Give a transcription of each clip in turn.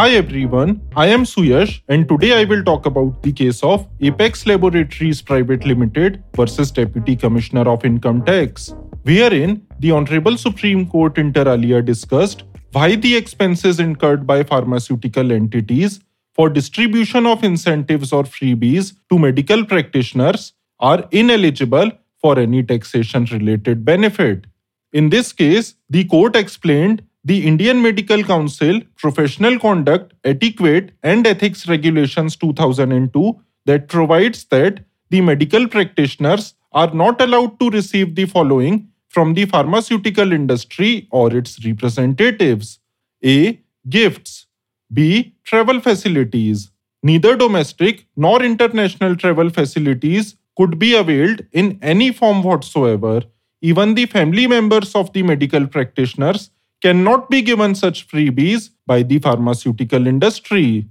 Hi everyone, I am Suyash and today I will talk about the case of Apex Laboratories Private Limited versus Deputy Commissioner of Income Tax, wherein the Honorable Supreme Court inter alia discussed why the expenses incurred by pharmaceutical entities for distribution of incentives or freebies to medical practitioners are ineligible for any taxation related benefit. In this case, the court explained the Indian Medical Council Professional Conduct, Etiquette and Ethics Regulations 2002 that provides that the medical practitioners are not allowed to receive the following from the pharmaceutical industry or its representatives A. Gifts, B. Travel facilities. Neither domestic nor international travel facilities could be availed in any form whatsoever. Even the family members of the medical practitioners cannot be given such freebies by the pharmaceutical industry.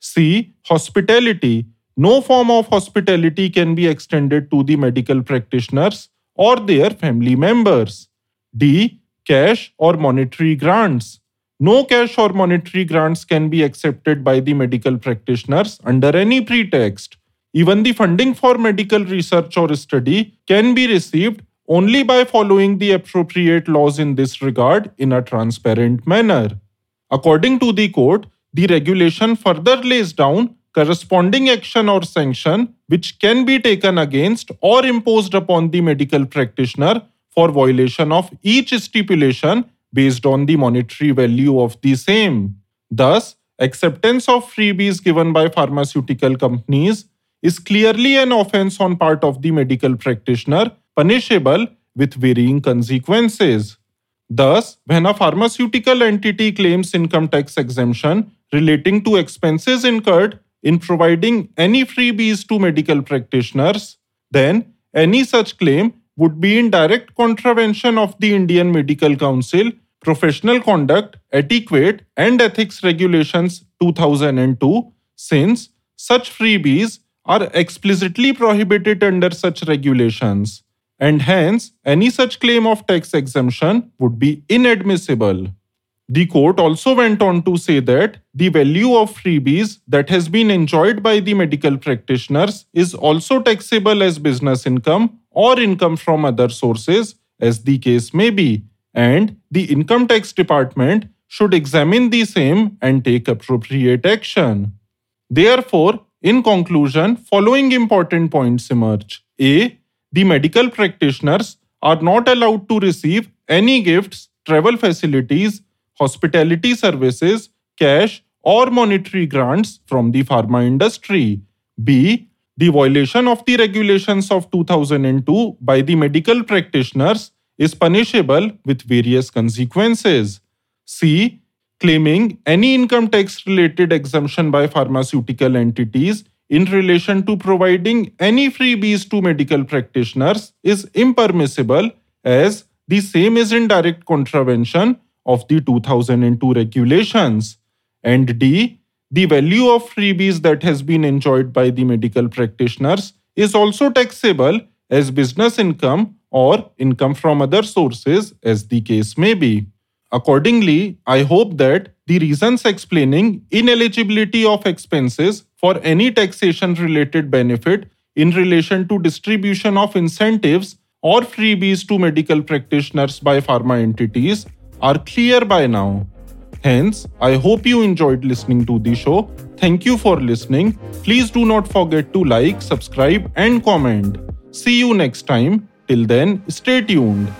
C. Hospitality. No form of hospitality can be extended to the medical practitioners or their family members. D. Cash or monetary grants. No cash or monetary grants can be accepted by the medical practitioners under any pretext. Even the funding for medical research or study can be received only by following the appropriate laws in this regard in a transparent manner. According to the court, the regulation further lays down corresponding action or sanction which can be taken against or imposed upon the medical practitioner for violation of each stipulation based on the monetary value of the same. Thus, acceptance of freebies given by pharmaceutical companies is clearly an offense on part of the medical practitioner punishable with varying consequences. Thus, when a pharmaceutical entity claims income tax exemption relating to expenses incurred in providing any freebies to medical practitioners, then any such claim would be in direct contravention of the Indian Medical Council Professional Conduct, Etiquette and Ethics Regulations 2002 since such freebies are explicitly prohibited under such regulations and hence any such claim of tax exemption would be inadmissible. The court also went on to say that the value of freebies that has been enjoyed by the medical practitioners is also taxable as business income or income from other sources, as the case may be, and the income tax department should examine the same and take appropriate action. Therefore, in conclusion, following important points emerge. A the medical practitioners are not allowed to receive any gifts, travel facilities, hospitality services, cash, or monetary grants from the pharma industry. B. The violation of the regulations of 2002 by the medical practitioners is punishable with various consequences. C. Claiming any income tax related exemption by pharmaceutical entities in relation to providing any freebies to medical practitioners is impermissible as the same is in direct contravention of the 2002 regulations. And D. The value of freebies that has been enjoyed by the medical practitioners is also taxable as business income or income from other sources as the case may be. Accordingly, I hope that the reasons explaining ineligibility of expenses for any taxation related benefit in relation to distribution of incentives or freebies to medical practitioners by pharma entities are clear by now. Hence, I hope you enjoyed listening to the show. Thank you for listening. Please do not forget to like, subscribe, and comment. See you next time. Till then, stay tuned.